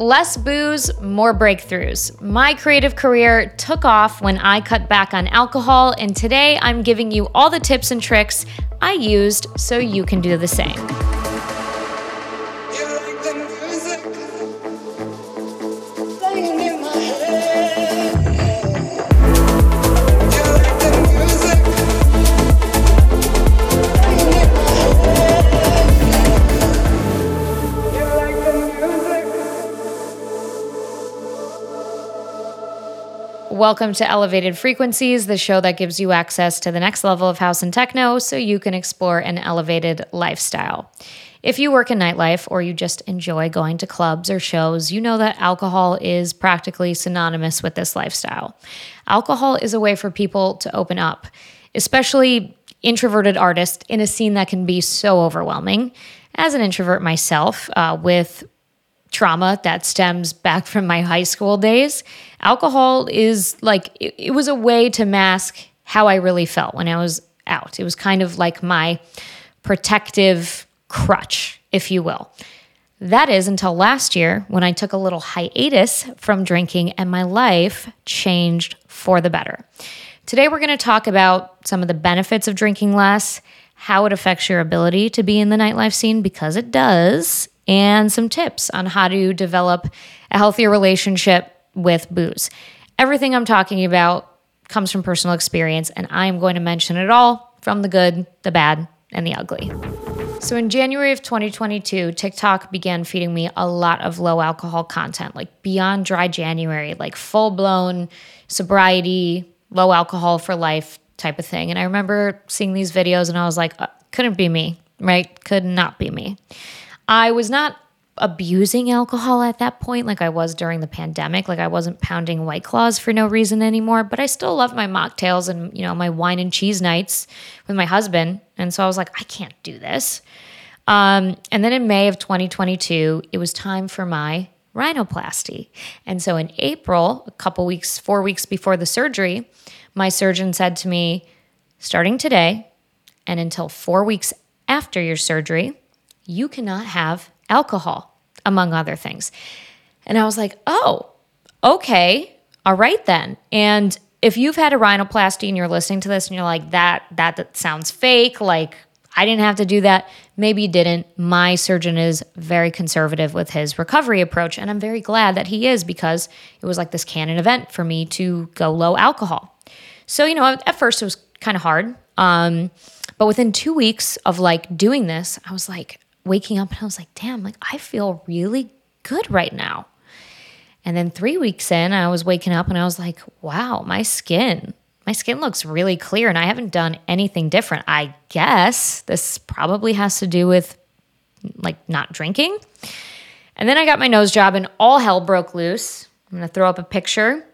Less booze, more breakthroughs. My creative career took off when I cut back on alcohol, and today I'm giving you all the tips and tricks I used so you can do the same. Welcome to Elevated Frequencies, the show that gives you access to the next level of house and techno so you can explore an elevated lifestyle. If you work in nightlife or you just enjoy going to clubs or shows, you know that alcohol is practically synonymous with this lifestyle. Alcohol is a way for people to open up, especially introverted artists in a scene that can be so overwhelming. As an introvert myself, uh, with trauma that stems back from my high school days. Alcohol is like, it, it, was a way to mask how I really felt when I was out. It was kind of like my protective crutch, if you will. That is until last year when I took a little hiatus from drinking and my life changed for the better. Today, we're going to talk about some of the benefits of drinking less, how it affects your ability to be in the nightlife scene, because it does, and some tips on how to develop a healthier relationship with booze. Everything I'm talking about comes from personal experience, and I'm going to mention it all from the good, the bad, and the ugly. So, in January of 2022, TikTok began feeding me a lot of low alcohol content, like beyond dry January, like full blown sobriety, low alcohol for life type of thing. And I remember seeing these videos and I was like, uh, couldn't be me, right? Could not be me. I was not abusing alcohol at that point like I was during the pandemic. Like I wasn't pounding white claws for no reason anymore, but I still love my mocktails and, you know, my wine and cheese nights with my husband. And so I was like, I can't do this. Um, and then in May of 2022, it was time for my rhinoplasty. And so in April, a couple weeks, four weeks before the surgery, my surgeon said to me, starting today and until four weeks after your surgery, you cannot have alcohol, among other things. And I was like, oh, okay, all right then. And if you've had a rhinoplasty and you're listening to this and you're like, that, that, that sounds fake, like I didn't have to do that. Maybe you didn't. My surgeon is very conservative with his recovery approach. And I'm very glad that he is because it was like this canon event for me to go low alcohol. So, you know, at first it was kind of hard. Um, but within two weeks of like doing this, I was like, waking up and I was like, damn, like I feel really good right now. And then three weeks in, I was waking up and I was like, wow, my skin, my skin looks really clear and I haven't done anything different. I guess this probably has to do with like not drinking. And then I got my nose job and all hell broke loose. I'm going to throw up a picture.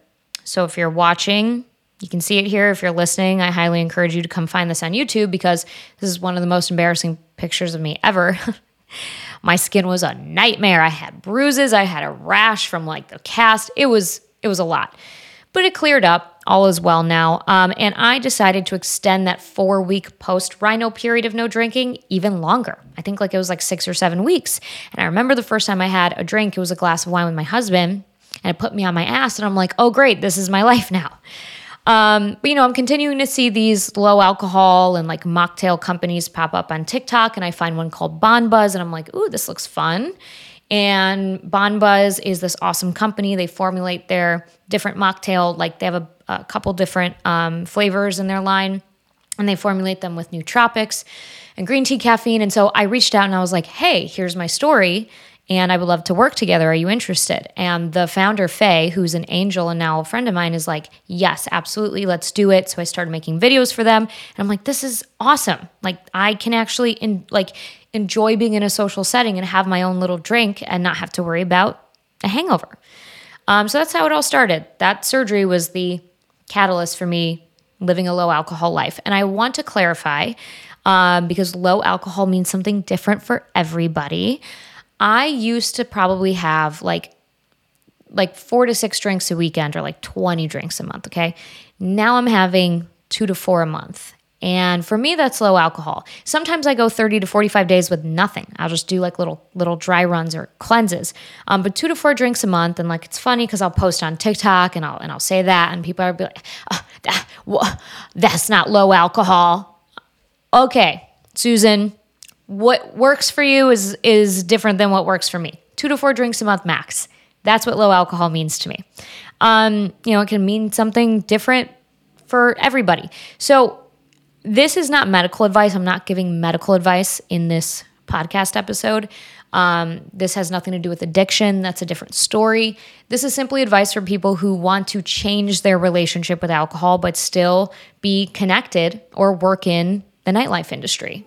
So if you're watching, you can see it here. If you're listening, I highly encourage you to come find this on YouTube because this is one of the most embarrassing pictures of me ever. My skin was a nightmare. I had bruises, I had a rash from like the cast. It was it was a lot. But it cleared up. All is well now. Um, and I decided to extend that four week post rhino period of no drinking even longer. I think like it was like six or seven weeks. And I remember the first time I had a drink, it was a glass of wine with my husband, and it put me on my ass. And I'm like, oh, great, this is my life now. Um, but you know, I'm continuing to see these low alcohol and like mocktail companies pop up on TikTok, and I find one called Bonbuz, and I'm like, ooh, this looks fun. And Bonbuz is this awesome company. They formulate their different mocktail, like they have a, a couple different um, flavors in their line, and they formulate them with nootropics and green tea caffeine. And so I reached out and I was like, hey, here's my story and I would love to work together. Are you interested? And the founder, Faye, who's an angel and now a friend of mine, is like, Yes, absolutely, let's do it. So I started making videos for them. And I'm like, This is awesome. Like, I can actually in, like enjoy being in a social setting and have my own little drink and not have to worry about a hangover. Um, so that's how it all started. That surgery was the catalyst for me living a low alcohol life. And I want to clarify um, because low alcohol means something different for everybody. I used to probably have like like 4 to 6 drinks a weekend or like 20 drinks a month, okay? Now I'm having 2 to 4 a month. And for me, that's low alcohol. Sometimes I go 30 to 45 days with nothing. I'll just do like little little dry runs or cleanses. Um, but two to four drinks a month, and like it's funny because I'll post on TikTok and I'll and I'll say that, and people are be like, oh, that, "That's not low alcohol." Okay, Susan, what works for you is is different than what works for me. Two to four drinks a month max. That's what low alcohol means to me. Um, you know, it can mean something different for everybody. So this is not medical advice. I'm not giving medical advice in this podcast episode. Um, this has nothing to do with addiction. That's a different story. This is simply advice for people who want to change their relationship with alcohol, but still be connected or work in the nightlife industry.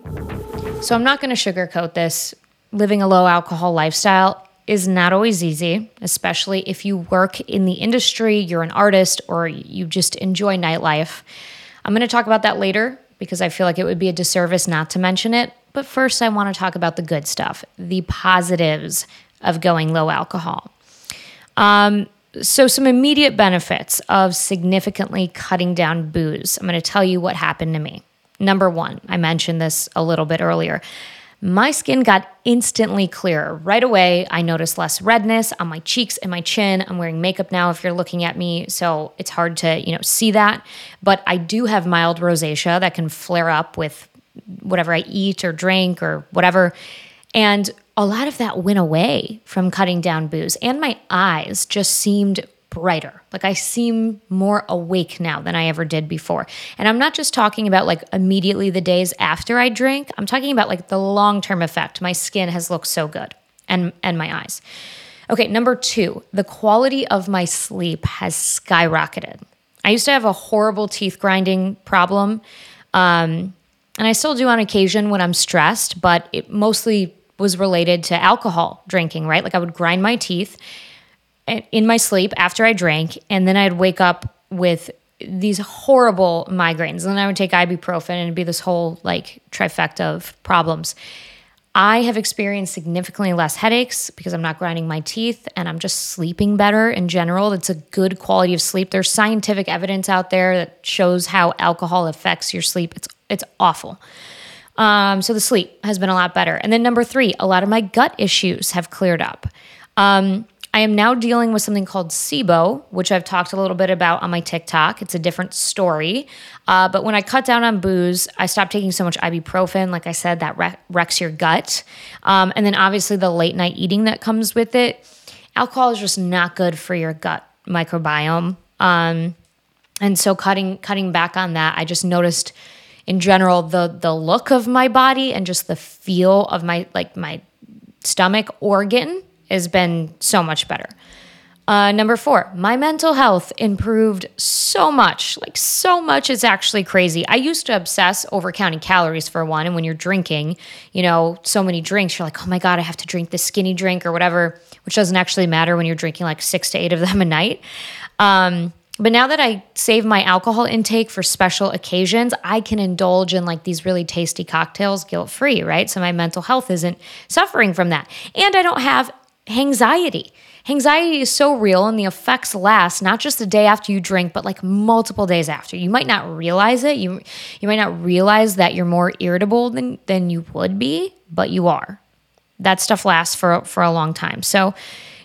So I'm not going to sugarcoat this. Living a low alcohol lifestyle is not always easy, especially if you work in the industry, you're an artist, or you just enjoy nightlife. I'm going to talk about that later because I feel like it would be a disservice not to mention it. But first, I want to talk about the good stuff, the positives of going low alcohol. Um, so, some immediate benefits of significantly cutting down booze. I'm going to tell you what happened to me. Number one, I mentioned this a little bit earlier my skin got instantly clearer. Right away, I noticed less redness on my cheeks and my chin. I'm wearing makeup now if you're looking at me, so it's hard to, you know, see that, but I do have mild rosacea that can flare up with whatever I eat or drink or whatever. And a lot of that went away from cutting down booze, and my eyes just seemed brighter. Like I seem more awake now than I ever did before. And I'm not just talking about like immediately the days after I drink. I'm talking about like the long-term effect. My skin has looked so good and and my eyes. Okay, number 2, the quality of my sleep has skyrocketed. I used to have a horrible teeth grinding problem. Um, and I still do on occasion when I'm stressed, but it mostly was related to alcohol drinking, right? Like I would grind my teeth in my sleep after I drank, and then I'd wake up with these horrible migraines. And then I would take ibuprofen and it'd be this whole like trifecta of problems. I have experienced significantly less headaches because I'm not grinding my teeth and I'm just sleeping better in general. It's a good quality of sleep. There's scientific evidence out there that shows how alcohol affects your sleep. It's it's awful. Um, so the sleep has been a lot better. And then number three, a lot of my gut issues have cleared up. Um, I am now dealing with something called SIBO, which I've talked a little bit about on my TikTok. It's a different story. Uh, but when I cut down on booze, I stopped taking so much ibuprofen. Like I said, that wrecks your gut. Um, and then obviously the late night eating that comes with it. Alcohol is just not good for your gut microbiome. Um, and so cutting cutting back on that, I just noticed in general the the look of my body and just the feel of my like my stomach organ has been so much better. Uh, number four, my mental health improved so much. Like, so much is actually crazy. I used to obsess over counting calories for one. And when you're drinking, you know, so many drinks, you're like, oh my God, I have to drink this skinny drink or whatever, which doesn't actually matter when you're drinking like six to eight of them a night. Um, but now that I save my alcohol intake for special occasions, I can indulge in like these really tasty cocktails guilt free, right? So my mental health isn't suffering from that. And I don't have anxiety. Anxiety is so real and the effects last not just the day after you drink, but like multiple days after. You might not realize it. You you might not realize that you're more irritable than than you would be, but you are. That stuff lasts for for a long time. So,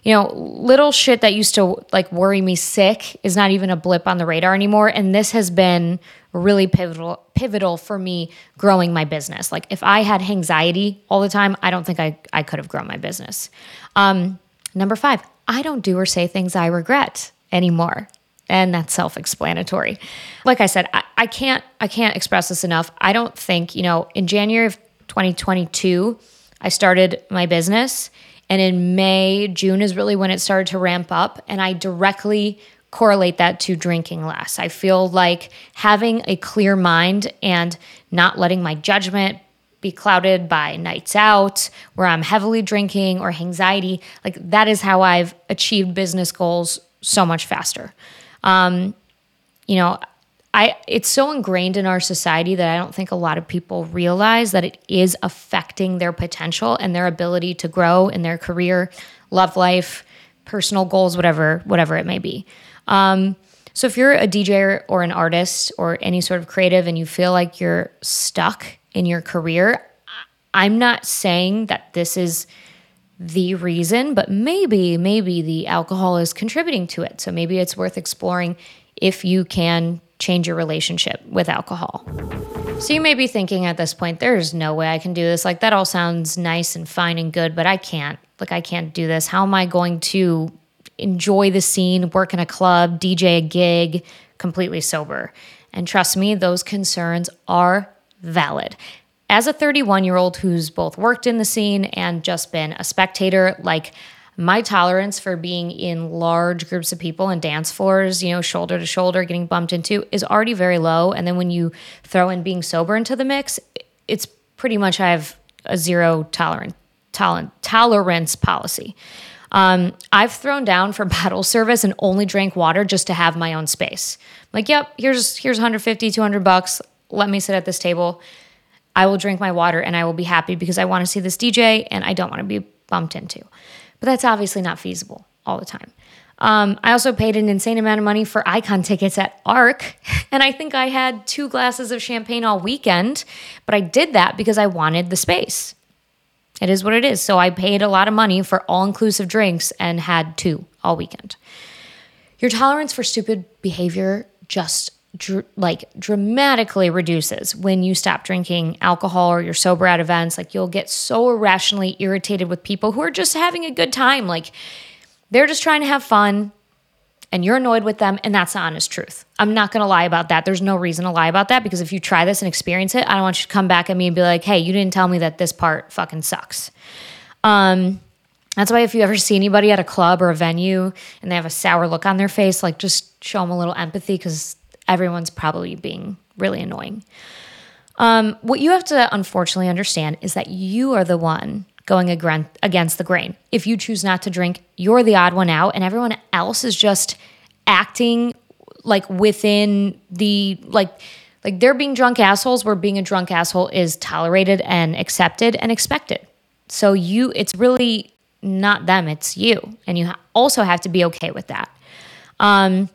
you know, little shit that used to like worry me sick is not even a blip on the radar anymore and this has been really pivotal pivotal for me growing my business. Like if I had anxiety all the time, I don't think I, I could have grown my business. Um, number five, I don't do or say things I regret anymore. And that's self-explanatory. Like I said, I, I can't I can't express this enough. I don't think, you know, in January of 2022, I started my business. And in May, June is really when it started to ramp up. And I directly correlate that to drinking less. I feel like having a clear mind and not letting my judgment be clouded by nights out where I'm heavily drinking or anxiety, like that is how I've achieved business goals so much faster. Um, you know, I it's so ingrained in our society that I don't think a lot of people realize that it is affecting their potential and their ability to grow in their career, love life, personal goals, whatever whatever it may be. Um, So if you're a DJ or an artist or any sort of creative and you feel like you're stuck in your career, I'm not saying that this is the reason, but maybe, maybe the alcohol is contributing to it. So maybe it's worth exploring if you can change your relationship with alcohol. So you may be thinking at this point, there's no way I can do this. Like, that all sounds nice and fine and good, but I can't. Like, I can't do this. How am I going to enjoy the scene, work in a club, DJ a gig completely sober? And trust me, those concerns are valid. As a 31 year old who's both worked in the scene and just been a spectator, like, my tolerance for being in large groups of people and dance floors, you know, shoulder to shoulder, getting bumped into is already very low. And then when you throw in being sober into the mix, it's pretty much I have a zero tolerance tolerant tolerance policy. Um, I've thrown down for bottle service and only drank water just to have my own space. like, yep, here's here's 150, 200 bucks. Let me sit at this table. I will drink my water and I will be happy because I want to see this DJ and I don't want to be bumped into but that's obviously not feasible all the time. Um, I also paid an insane amount of money for icon tickets at ARC, and I think I had two glasses of champagne all weekend, but I did that because I wanted the space. It is what it is. So I paid a lot of money for all inclusive drinks and had two all weekend. Your tolerance for stupid behavior just dr- like dramatically reduces when you stop drinking alcohol or you're sober at events. Like you'll get so irrationally irritated with people who are just having a good time. Like they're just trying to have fun and you're annoyed with them and that's the honest truth. I'm not going to lie about that. There's no reason to lie about that because if you try this and experience it, I don't want you to come back at me and be like, "Hey, you didn't tell me that this part fucking sucks." Um that's why if you ever see anybody at a club or a venue and they have a sour look on their face, like just show them a little empathy cuz everyone's probably being really annoying. Um, what you have to unfortunately understand is that you are the one going against the grain. If you choose not to drink, you're the odd one out, and everyone else is just acting like within the like like they're being drunk assholes where being a drunk asshole is tolerated and accepted and expected. So you it's really not them, it's you. And you also have to be okay with that. Um,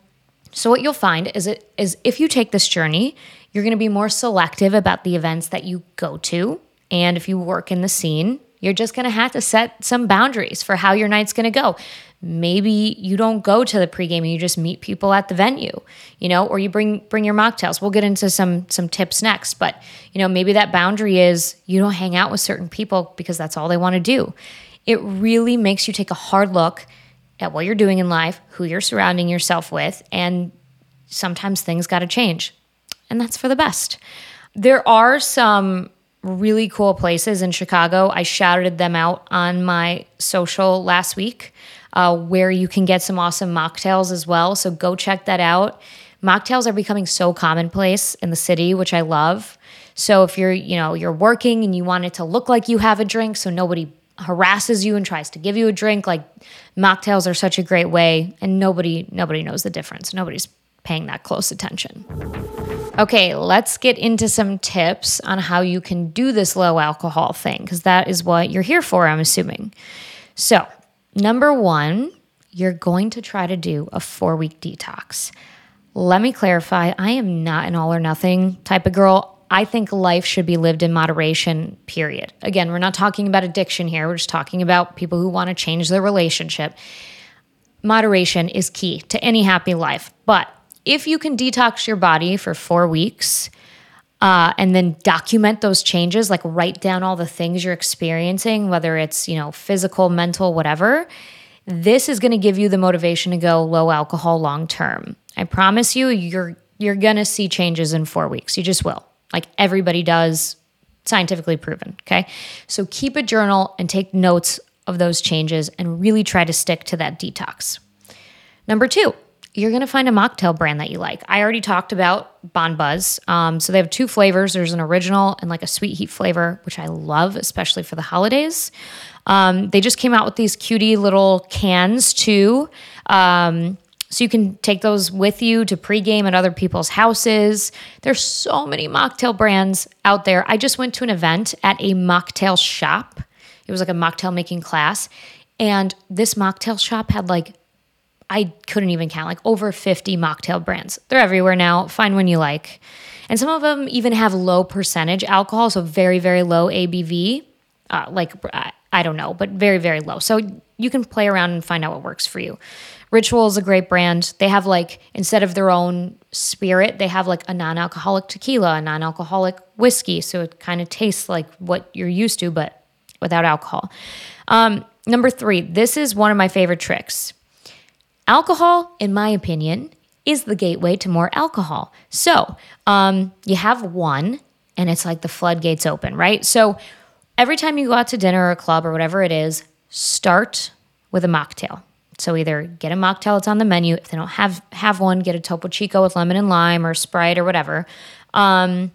so what you'll find is it is if you take this journey, you're going to be more selective about the events that you go to, and if you work in the scene, you're just going to have to set some boundaries for how your night's going to go. Maybe you don't go to the pregame and you just meet people at the venue, you know, or you bring bring your mocktails. We'll get into some some tips next, but you know, maybe that boundary is you don't hang out with certain people because that's all they want to do. It really makes you take a hard look at what you're doing in life, who you're surrounding yourself with, and sometimes things got to change. And that's for the best. There are some really cool places in Chicago. I shouted them out on my social last week uh, where you can get some awesome mocktails as well. So go check that out. Mocktails are becoming so commonplace in the city, which I love. So if you're, you know, you're working and you want it to look like you have a drink so nobody harasses you and tries to give you a drink like mocktails are such a great way and nobody nobody knows the difference. Nobody's paying that close attention. Okay let's get into some tips on how you can do this low alcohol thing because that is what you're here for i'm assuming. So number one you're going to try to do a four week detox. Let me clarify i am not an all or nothing type of girl I think life should be lived in moderation, period. Again, we're not talking about addiction here. We're just talking about people who want to change their relationship. Moderation is key to any happy life. But if you can detox your body for four weeks uh, and then document those changes, like write down all the things you're experiencing, whether it's, you know, physical, mental, whatever, this is going to give you the motivation to go low alcohol long term. I promise you, you're you're going to see changes in 4 weeks. You just will like everybody does, scientifically proven. Okay. So keep a journal and take notes of those changes and really try to stick to that detox. Number two, you're going to find a mocktail brand that you like. I already talked about Bonbuz. Um, so they have two flavors there's an original and like a sweet heat flavor, which I love, especially for the holidays. Um, they just came out with these cutie little cans too. Um, so you can take those with you to pregame at other people's houses. There's so many mocktail brands out there. I just went to an event at a mocktail shop. It was like a mocktail making class. And this mocktail shop had like, I couldn't even count, like over 50 mocktail brands. They're everywhere now. Find one you like. And some of them even have low percentage alcohol, so very, very low ABV. Uh, like, I don't know, but very, very low. So you can play around and find out what works for you. Ritual is a great brand. They have like, instead of their own spirit, they have like a non alcoholic tequila, a non alcoholic whiskey. So it kind of tastes like what you're used to, but without alcohol. Um, number three, this is one of my favorite tricks. Alcohol, in my opinion, is the gateway to more alcohol. So um, you have one, and it's like the floodgates open, right? So every time you go out to dinner or a club or whatever it is, start with a mocktail. So either get a mocktail that's on the menu. If they don't have have one, get a Topo Chico with lemon and lime or Sprite or whatever. Um,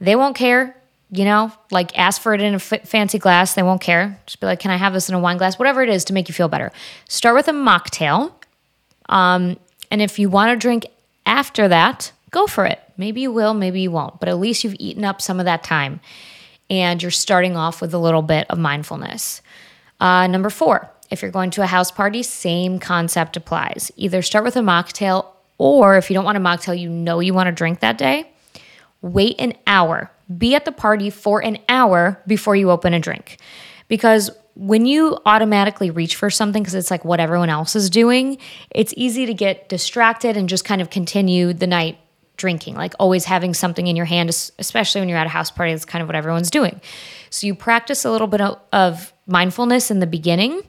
they won't care. You know, like ask for it in a f- fancy glass. They won't care. Just be like, "Can I have this in a wine glass?" Whatever it is to make you feel better. Start with a mocktail, um, and if you want to drink after that, go for it. Maybe you will, maybe you won't. But at least you've eaten up some of that time, and you're starting off with a little bit of mindfulness. Uh, number four, if you're going to a house party, same concept applies. Either start with a mocktail, or if you don't want a mocktail, you know you want to drink that day, wait an hour. Be at the party for an hour before you open a drink. Because when you automatically reach for something because it's like what everyone else is doing, it's easy to get distracted and just kind of continue the night drinking, like always having something in your hand, especially when you're at a house party. That's kind of what everyone's doing. So you practice a little bit of mindfulness in the beginning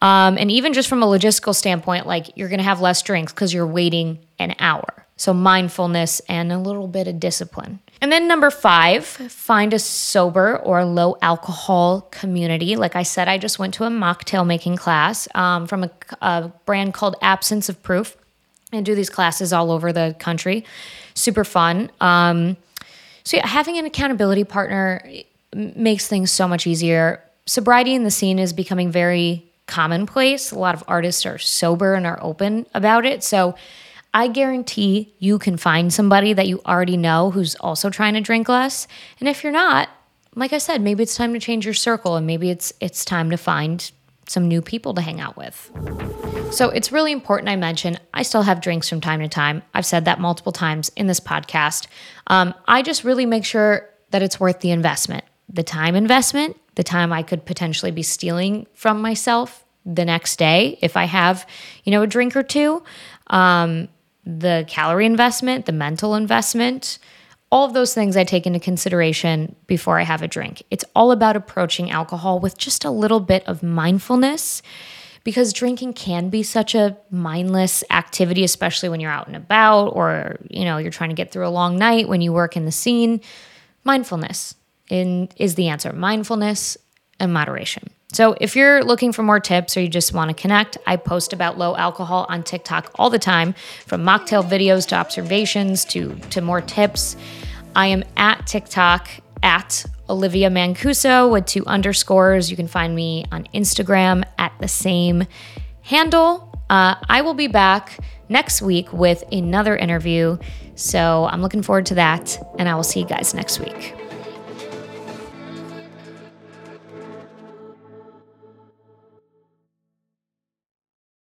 um, and even just from a logistical standpoint, like you're going to have less drinks because you're waiting an hour. So mindfulness and a little bit of discipline. And then number five, find a sober or low alcohol community. Like I said, I just went to a mocktail making class um, from a, a brand called Absence of Proof and do these classes all over the country. Super fun. Um, so yeah, having an accountability partner makes things so much easier. Sobriety in the scene is becoming very commonplace. A lot of artists are sober and are open about it. So I guarantee you can find somebody that you already know who's also trying to drink less. And if you're not, like I said, maybe it's time to change your circle and maybe it's it's time to find some new people to hang out with. So it's really important I mention I still have drinks from time to time. I've said that multiple times in this podcast. Um, I just really make sure that it's worth the investment, the time investment, the time I could potentially be stealing from myself the next day if I have, you know, a drink or two. Um, the calorie investment, the mental investment, all of those things I take into consideration before I have a drink. It's all about approaching alcohol with just a little bit of mindfulness because drinking can be such a mindless activity especially when you're out and about or you know you're trying to get through a long night when you work in the scene mindfulness in, is the answer mindfulness and moderation so, if you're looking for more tips or you just want to connect, I post about low alcohol on TikTok all the time, from mocktail videos to observations to, to more tips. I am at TikTok at Olivia Mancuso with two underscores. You can find me on Instagram at the same handle. Uh, I will be back next week with another interview. So I'm looking forward to that, and I will see you guys next week.